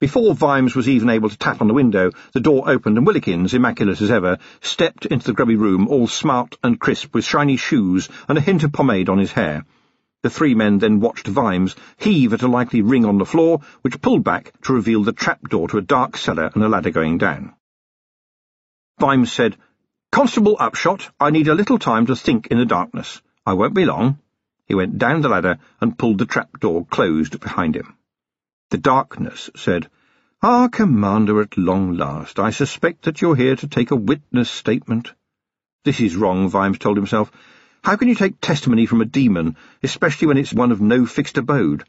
Before Vimes was even able to tap on the window, the door opened and Willikins, immaculate as ever, stepped into the grubby room, all smart and crisp, with shiny shoes and a hint of pomade on his hair. The three men then watched Vimes heave at a likely ring on the floor, which pulled back to reveal the trapdoor to a dark cellar and a ladder going down. Vimes said, Constable Upshot, I need a little time to think in the darkness. I won't be long. He went down the ladder and pulled the trapdoor closed behind him. The darkness said, Ah, Commander, at long last, I suspect that you're here to take a witness statement. This is wrong, Vimes told himself. How can you take testimony from a demon, especially when it's one of no fixed abode?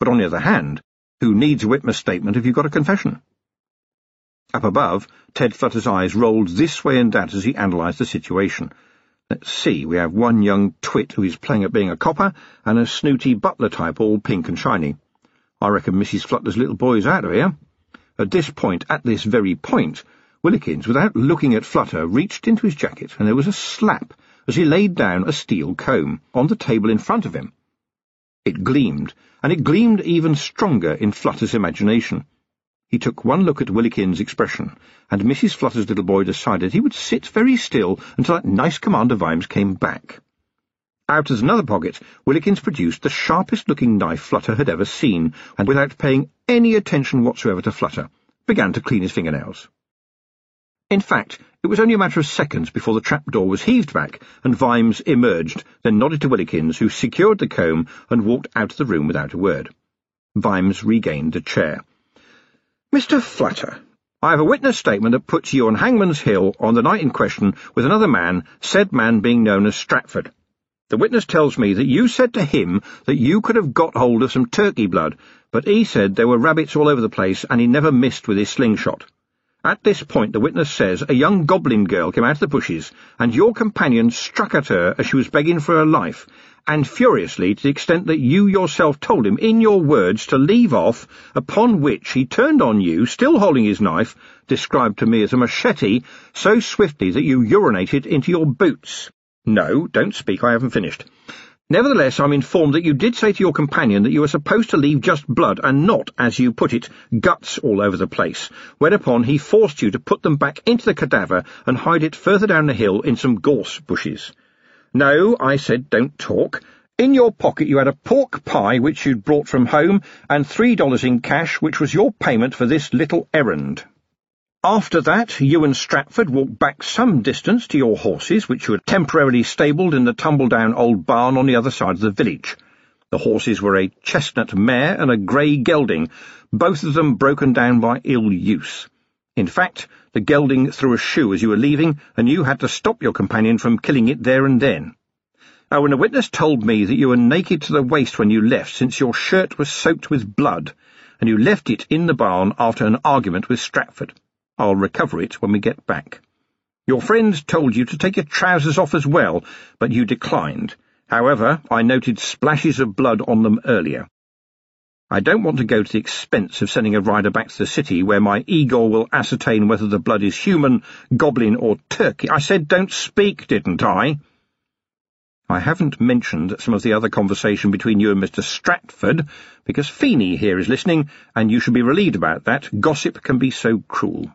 But on the other hand, who needs a witness statement if you've got a confession? Up above, Ted Flutter's eyes rolled this way and that as he analysed the situation. Let's see, we have one young twit who is playing at being a copper, and a snooty butler type all pink and shiny. I reckon Mrs. Flutter's little boy's out of here. At this point, at this very point, Willikins, without looking at Flutter, reached into his jacket, and there was a slap as he laid down a steel comb on the table in front of him. It gleamed, and it gleamed even stronger in Flutter's imagination. He took one look at Willikins' expression, and Mrs. Flutter's little boy decided he would sit very still until that nice Commander Vimes came back. Out of another pocket, Willikins produced the sharpest-looking knife Flutter had ever seen, and without paying any attention whatsoever to Flutter, began to clean his fingernails. In fact, it was only a matter of seconds before the trapdoor was heaved back and Vimes emerged, then nodded to Willikins, who secured the comb and walked out of the room without a word. Vimes regained the chair. Mr. Flutter, I have a witness statement that puts you on Hangman's Hill on the night in question with another man, said man being known as Stratford. The witness tells me that you said to him that you could have got hold of some turkey blood, but he said there were rabbits all over the place and he never missed with his slingshot. At this point, the witness says a young goblin girl came out of the bushes, and your companion struck at her as she was begging for her life, and furiously to the extent that you yourself told him, in your words, to leave off, upon which he turned on you, still holding his knife, described to me as a machete, so swiftly that you urinated into your boots. No, don't speak, I haven't finished. Nevertheless, I'm informed that you did say to your companion that you were supposed to leave just blood and not, as you put it, guts all over the place, whereupon he forced you to put them back into the cadaver and hide it further down the hill in some gorse bushes. No, I said, don't talk. In your pocket you had a pork pie which you'd brought from home, and three dollars in cash, which was your payment for this little errand. After that, you and Stratford walked back some distance to your horses, which had temporarily stabled in the tumble-down old barn on the other side of the village. The horses were a chestnut mare and a grey gelding, both of them broken down by ill use. In fact, the gelding threw a shoe as you were leaving, and you had to stop your companion from killing it there and then. Now, when a witness told me that you were naked to the waist when you left, since your shirt was soaked with blood, and you left it in the barn after an argument with Stratford. I'll recover it when we get back. Your friends told you to take your trousers off as well, but you declined. However, I noted splashes of blood on them earlier. I don't want to go to the expense of sending a rider back to the city where my Igor will ascertain whether the blood is human, goblin, or turkey. I said don't speak, didn't I? I haven't mentioned some of the other conversation between you and Mr. Stratford, because Feeney here is listening, and you should be relieved about that. Gossip can be so cruel.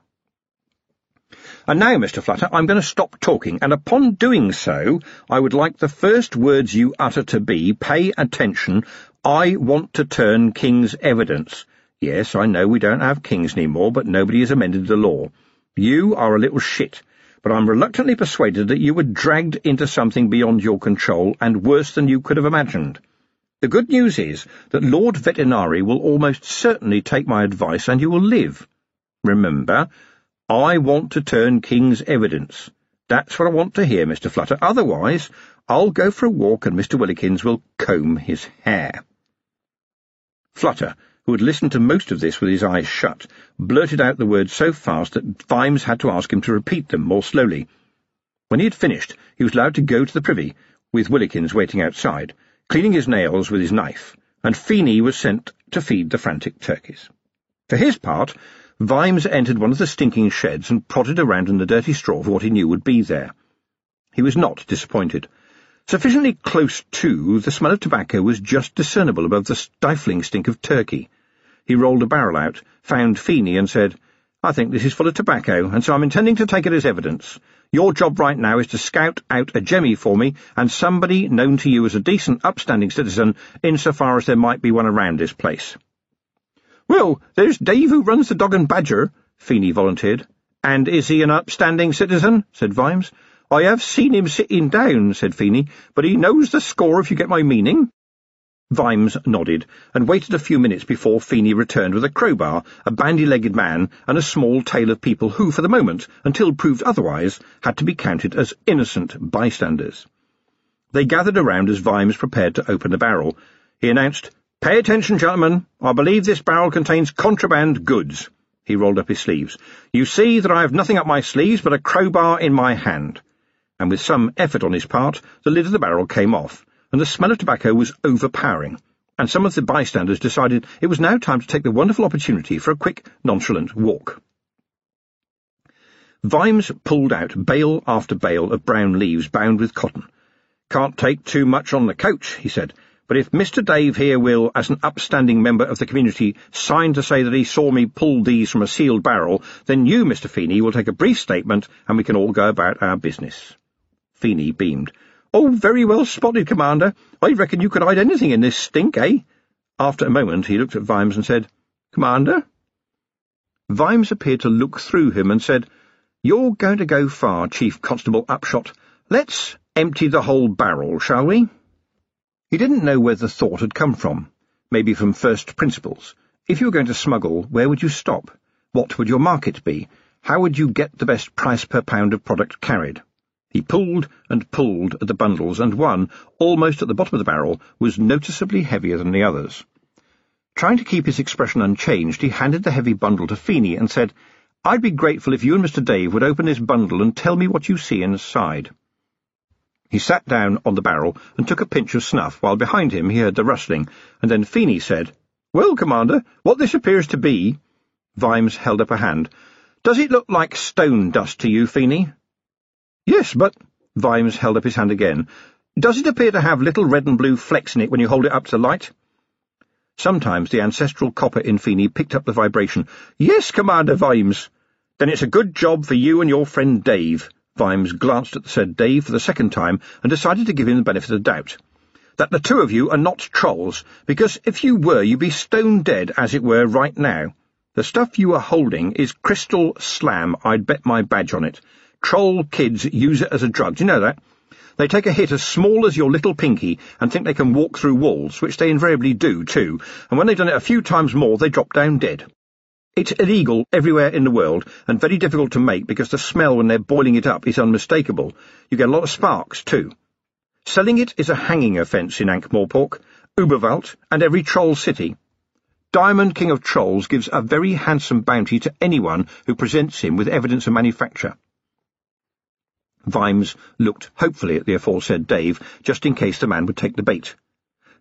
And now, Mr. Flutter, I'm going to stop talking, and upon doing so, I would like the first words you utter to be, pay attention, I want to turn King's evidence. Yes, I know we don't have kings any more, but nobody has amended the law. You are a little shit, but I'm reluctantly persuaded that you were dragged into something beyond your control, and worse than you could have imagined. The good news is that Lord Vetinari will almost certainly take my advice, and you will live. Remember, I want to turn King's evidence. That's what I want to hear, Mr. Flutter. Otherwise, I'll go for a walk and Mr. Willikins will comb his hair. Flutter, who had listened to most of this with his eyes shut, blurted out the words so fast that Vimes had to ask him to repeat them more slowly. When he had finished, he was allowed to go to the privy, with Willikins waiting outside, cleaning his nails with his knife, and Feeney was sent to feed the frantic turkeys. For his part, Vimes entered one of the stinking sheds and prodded around in the dirty straw for what he knew would be there. He was not disappointed. Sufficiently close to, the smell of tobacco was just discernible above the stifling stink of turkey. He rolled a barrel out, found Feeney, and said, I think this is full of tobacco, and so I'm intending to take it as evidence. Your job right now is to scout out a jemmy for me, and somebody known to you as a decent, upstanding citizen, insofar as there might be one around this place. Well, there's Dave who runs the Dog and Badger, Feeney volunteered. And is he an upstanding citizen? said Vimes. I have seen him sitting down, said Feeney, but he knows the score if you get my meaning. Vimes nodded, and waited a few minutes before Feeney returned with a crowbar, a bandy-legged man, and a small tail of people who, for the moment, until proved otherwise, had to be counted as innocent bystanders. They gathered around as Vimes prepared to open the barrel. He announced, Pay attention, gentlemen. I believe this barrel contains contraband goods. He rolled up his sleeves. You see that I have nothing up my sleeves but a crowbar in my hand. And with some effort on his part, the lid of the barrel came off and the smell of tobacco was overpowering, and some of the bystanders decided it was now time to take the wonderful opportunity for a quick, nonchalant walk. Vimes pulled out bale after bale of brown leaves bound with cotton. Can't take too much on the coach, he said, but if Mr. Dave here will, as an upstanding member of the community, sign to say that he saw me pull these from a sealed barrel, then you, Mr. Feeney, will take a brief statement and we can all go about our business. Feeney beamed. Oh, very well spotted, Commander. I reckon you could hide anything in this stink, eh? After a moment he looked at Vimes and said, Commander? Vimes appeared to look through him and said, You're going to go far, Chief Constable Upshot. Let's empty the whole barrel, shall we? He didn't know where the thought had come from. Maybe from first principles. If you were going to smuggle, where would you stop? What would your market be? How would you get the best price per pound of product carried? He pulled and pulled at the bundles, and one, almost at the bottom of the barrel, was noticeably heavier than the others. Trying to keep his expression unchanged, he handed the heavy bundle to Feeney and said, I'd be grateful if you and Mr. Dave would open this bundle and tell me what you see inside. He sat down on the barrel and took a pinch of snuff, while behind him he heard the rustling, and then Feeney said, Well, Commander, what this appears to be— Vimes held up a hand. Does it look like stone dust to you, Feeney? Yes, but... Vimes held up his hand again. Does it appear to have little red and blue flecks in it when you hold it up to light? Sometimes the ancestral copper in Feeney picked up the vibration. Yes, Commander Vimes. Then it's a good job for you and your friend Dave. Vimes glanced at the said Dave for the second time and decided to give him the benefit of the doubt. That the two of you are not trolls, because if you were, you'd be stone dead, as it were, right now. The stuff you are holding is crystal slam, I'd bet my badge on it. Troll kids use it as a drug, do you know that? They take a hit as small as your little pinky and think they can walk through walls, which they invariably do, too, and when they've done it a few times more, they drop down dead. It's illegal everywhere in the world, and very difficult to make because the smell when they're boiling it up is unmistakable. You get a lot of sparks, too. Selling it is a hanging offence in Ankh-Morpork, Uberwald, and every troll city. Diamond King of Trolls gives a very handsome bounty to anyone who presents him with evidence of manufacture. Vimes looked hopefully at the aforesaid Dave, just in case the man would take the bait.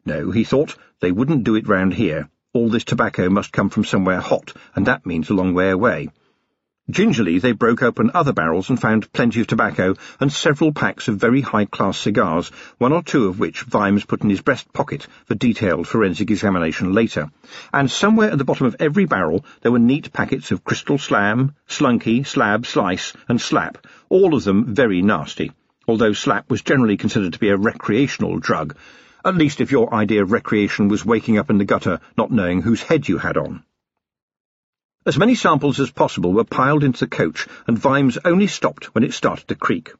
No, he thought, they wouldn't do it round here. All this tobacco must come from somewhere hot, and that means a long way away. Gingerly they broke open other barrels and found plenty of tobacco and several packs of very high-class cigars, one or two of which Vimes put in his breast pocket for detailed forensic examination later. And somewhere at the bottom of every barrel there were neat packets of Crystal Slam, Slunky, Slab, Slice, and Slap, all of them very nasty, although slap was generally considered to be a recreational drug, at least if your idea of recreation was waking up in the gutter not knowing whose head you had on. As many samples as possible were piled into the coach, and Vimes only stopped when it started to creak.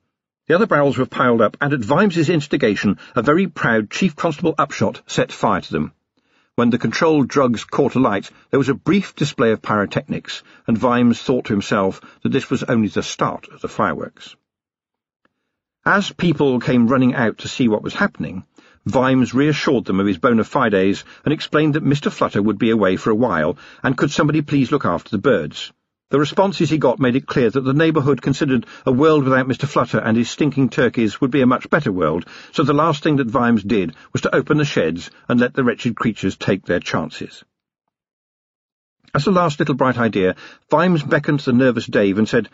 The other barrels were piled up, and at Vimes's instigation, a very proud Chief Constable Upshot set fire to them. When the controlled drugs caught alight, there was a brief display of pyrotechnics, and Vimes thought to himself that this was only the start of the fireworks. As people came running out to see what was happening, Vimes reassured them of his bona fides and explained that Mr. Flutter would be away for a while, and could somebody please look after the birds. The responses he got made it clear that the neighbourhood considered a world without Mr. Flutter and his stinking turkeys would be a much better world, so the last thing that Vimes did was to open the sheds and let the wretched creatures take their chances. As a last little bright idea, Vimes beckoned to the nervous Dave and said,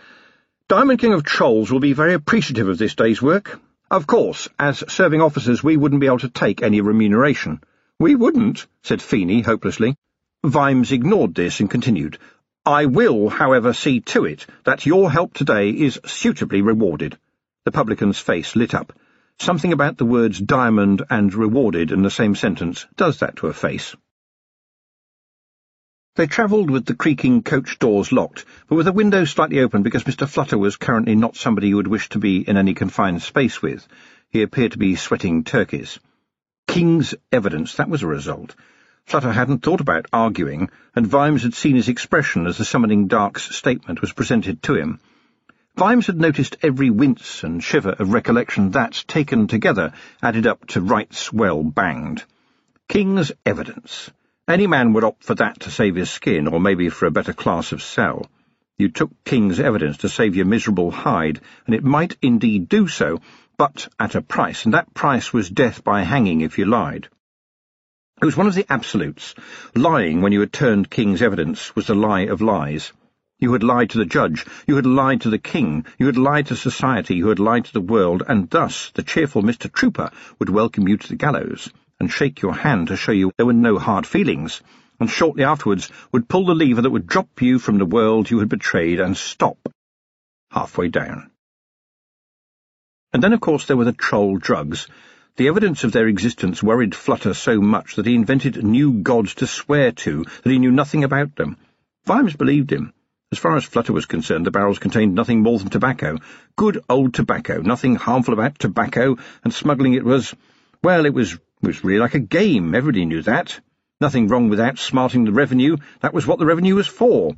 Diamond King of Trolls will be very appreciative of this day's work. Of course, as serving officers we wouldn't be able to take any remuneration. We wouldn't, said Feeney hopelessly. Vimes ignored this and continued. I will, however, see to it that your help today is suitably rewarded. The publican's face lit up. Something about the words diamond and rewarded in the same sentence does that to a face. They travelled with the creaking coach doors locked, but with the window slightly open because Mr. Flutter was currently not somebody you would wish to be in any confined space with. He appeared to be sweating turkeys. King's evidence, that was a result. Flutter hadn't thought about arguing, and Vimes had seen his expression as the summoning dark's statement was presented to him. Vimes had noticed every wince and shiver of recollection that, taken together, added up to rights well banged. King's evidence. Any man would opt for that to save his skin, or maybe for a better class of cell. You took King's evidence to save your miserable hide, and it might indeed do so, but at a price, and that price was death by hanging if you lied. It was one of the absolutes. Lying when you had turned King's evidence was the lie of lies. You had lied to the judge, you had lied to the king, you had lied to society, you had lied to the world, and thus the cheerful Mr. Trooper would welcome you to the gallows, and shake your hand to show you there were no hard feelings, and shortly afterwards would pull the lever that would drop you from the world you had betrayed and stop halfway down. And then, of course, there were the troll drugs. The evidence of their existence worried Flutter so much that he invented new gods to swear to that he knew nothing about them. Vimes believed him. As far as Flutter was concerned, the barrels contained nothing more than tobacco. Good old tobacco, nothing harmful about tobacco, and smuggling it was, well, it was, was really like a game, everybody knew that. Nothing wrong with outsmarting the revenue, that was what the revenue was for.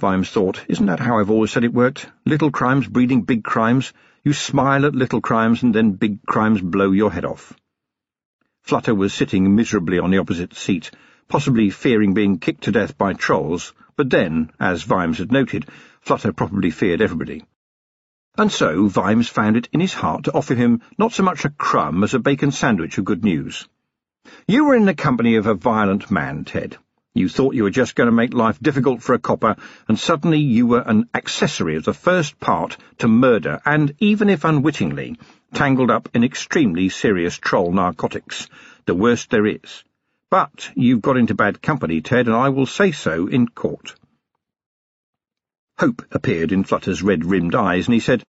Vimes thought, isn't that how I've always said it worked? Little crimes breeding big crimes. You smile at little crimes, and then big crimes blow your head off. Flutter was sitting miserably on the opposite seat, possibly fearing being kicked to death by trolls, but then, as Vimes had noted, Flutter probably feared everybody. And so Vimes found it in his heart to offer him not so much a crumb as a bacon sandwich of good news. You were in the company of a violent man, Ted. You thought you were just going to make life difficult for a copper, and suddenly you were an accessory of the first part to murder, and, even if unwittingly, tangled up in extremely serious troll narcotics, the worst there is. But you've got into bad company, Ted, and I will say so in court. Hope appeared in Flutter's red-rimmed eyes, and he said,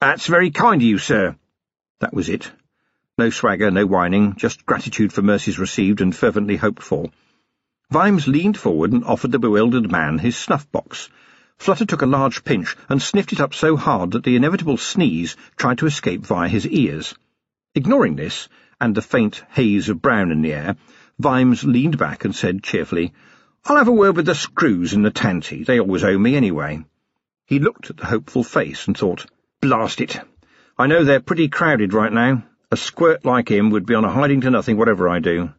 That's very kind of you, sir. That was it. No swagger, no whining, just gratitude for mercies received and fervently hoped for. Vimes leaned forward and offered the bewildered man his snuff-box. Flutter took a large pinch and sniffed it up so hard that the inevitable sneeze tried to escape via his ears. Ignoring this, and the faint haze of brown in the air, Vimes leaned back and said cheerfully, I'll have a word with the screws in the tanty. They always owe me anyway. He looked at the hopeful face and thought, Blast it. I know they're pretty crowded right now. A squirt like him would be on a hiding to nothing whatever I do.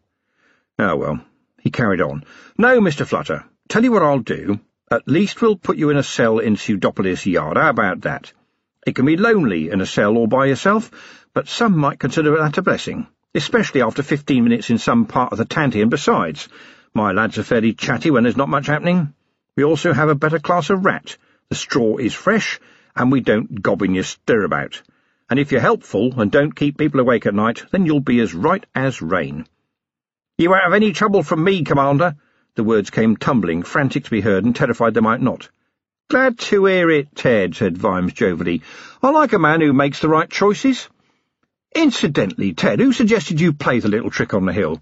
Oh, well. He carried on. No, Mr. Flutter. Tell you what I'll do. At least we'll put you in a cell in Pseudopolis Yard. How about that? It can be lonely in a cell all by yourself, but some might consider that a blessing especially after fifteen minutes in some part of the tanty, and besides, my lads are fairly chatty when there's not much happening. We also have a better class of rat. The straw is fresh, and we don't gob in your stirabout. And if you're helpful and don't keep people awake at night, then you'll be as right as rain. You won't have any trouble from me, Commander. The words came tumbling, frantic to be heard, and terrified they might not. Glad to hear it, Ted, said Vimes jovially. I like a man who makes the right choices. Incidentally, Ted, who suggested you play the little trick on the hill?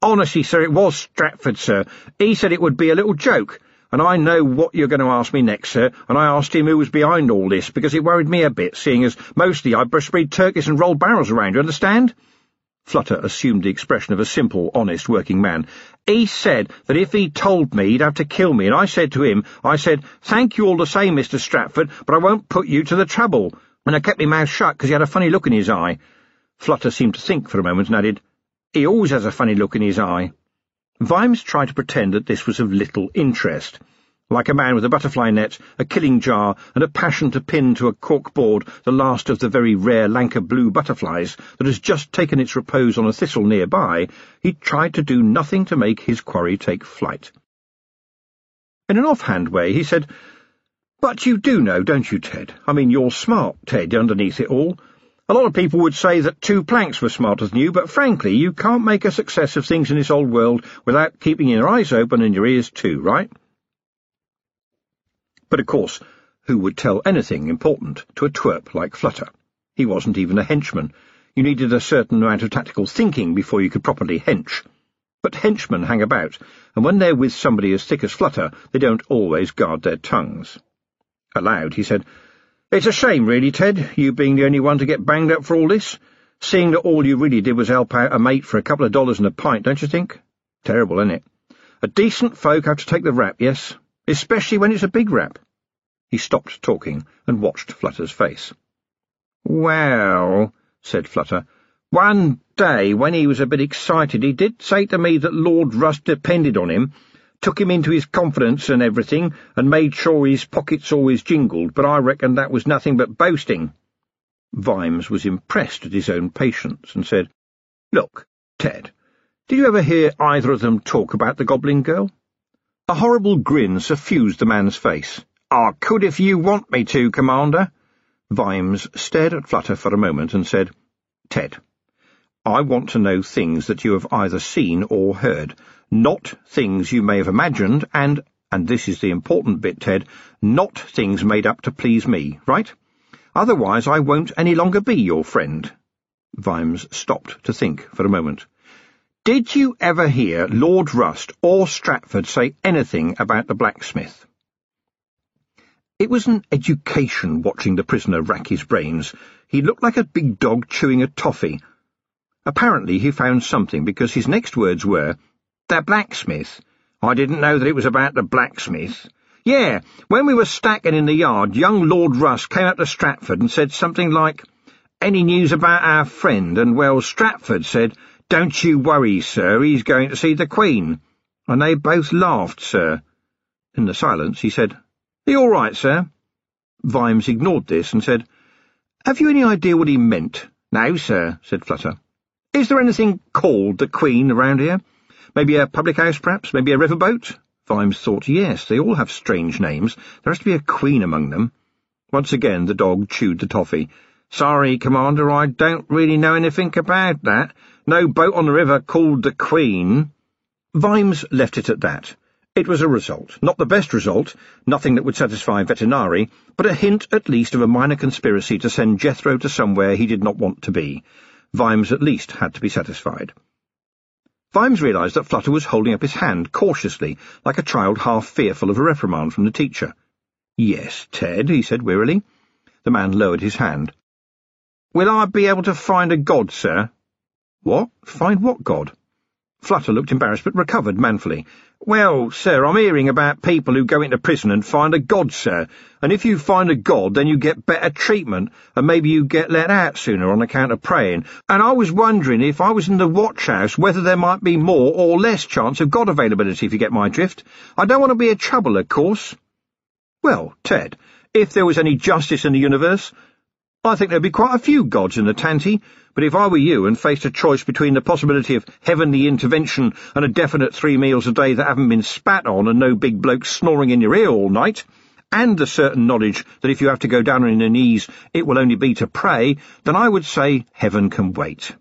Honestly, sir, it was Stratford, sir. He said it would be a little joke, and I know what you're going to ask me next, sir, and I asked him who was behind all this, because it worried me a bit, seeing as mostly I breastbreed turkeys and roll barrels around, you understand? Flutter assumed the expression of a simple, honest working man. He said that if he told me, he'd have to kill me, and I said to him, I said, thank you all the same, Mr. Stratford, but I won't put you to the trouble and I kept my mouth shut because he had a funny look in his eye. Flutter seemed to think for a moment and added, He always has a funny look in his eye. Vimes tried to pretend that this was of little interest. Like a man with a butterfly net, a killing jar, and a passion to pin to a cork board the last of the very rare Lancre blue butterflies that has just taken its repose on a thistle nearby, he tried to do nothing to make his quarry take flight. In an offhand way, he said, but you do know, don't you, Ted? I mean, you're smart, Ted, underneath it all. A lot of people would say that two planks were smarter than you, but frankly, you can't make a success of things in this old world without keeping your eyes open and your ears too, right? But of course, who would tell anything important to a twerp like Flutter? He wasn't even a henchman. You needed a certain amount of tactical thinking before you could properly hench. But henchmen hang about, and when they're with somebody as thick as Flutter, they don't always guard their tongues. Aloud, he said, It's a shame, really, Ted, you being the only one to get banged up for all this, seeing that all you really did was help out a mate for a couple of dollars and a pint, don't you think? Terrible, isn't it? A decent folk have to take the rap, yes, especially when it's a big rap. He stopped talking and watched Flutter's face. Well, said Flutter, one day, when he was a bit excited, he did say to me that Lord Rust depended on him, took him into his confidence and everything, and made sure his pockets always jingled, but I reckon that was nothing but boasting. Vimes was impressed at his own patience, and said, Look, Ted, did you ever hear either of them talk about the Goblin Girl? A horrible grin suffused the man's face. I could if you want me to, Commander. Vimes stared at Flutter for a moment and said, Ted, I want to know things that you have either seen or heard, not things you may have imagined, and, and this is the important bit, Ted, not things made up to please me, right? Otherwise I won't any longer be your friend. Vimes stopped to think for a moment. Did you ever hear Lord Rust or Stratford say anything about the blacksmith? It was an education watching the prisoner rack his brains. He looked like a big dog chewing a toffee. Apparently he found something, because his next words were, The blacksmith? I didn't know that it was about the blacksmith. Yeah, when we were stacking in the yard, young Lord Rust came up to Stratford and said something like, Any news about our friend? And, well, Stratford said, Don't you worry, sir, he's going to see the Queen. And they both laughed, sir. In the silence he said, are you all right, sir? Vimes ignored this and said, Have you any idea what he meant? No, sir, said Flutter. Is there anything called the Queen around here? Maybe a public house, perhaps? Maybe a riverboat? Vimes thought, yes, they all have strange names. There has to be a queen among them. Once again the dog chewed the toffee. Sorry, Commander, I don't really know anything about that. No boat on the river called the Queen. Vimes left it at that. It was a result. Not the best result, nothing that would satisfy Vetinari, but a hint at least of a minor conspiracy to send Jethro to somewhere he did not want to be. Vimes at least had to be satisfied. Vimes realised that Flutter was holding up his hand, cautiously, like a child half fearful of a reprimand from the teacher. Yes, Ted, he said wearily. The man lowered his hand. Will I be able to find a god, sir? What? Find what god? Flutter looked embarrassed, but recovered manfully. Well, sir, I'm hearing about people who go into prison and find a god, sir, and if you find a god, then you get better treatment, and maybe you get let out sooner on account of praying, and I was wondering if I was in the watch house whether there might be more or less chance of god availability, if you get my drift. I don't want to be a trouble, of course. Well, Ted, if there was any justice in the universe, I think there'd be quite a few gods in the Tanty, but if I were you and faced a choice between the possibility of heavenly intervention and a definite three meals a day that haven't been spat on and no big bloke snoring in your ear all night, and the certain knowledge that if you have to go down on your knees it will only be to pray, then I would say heaven can wait.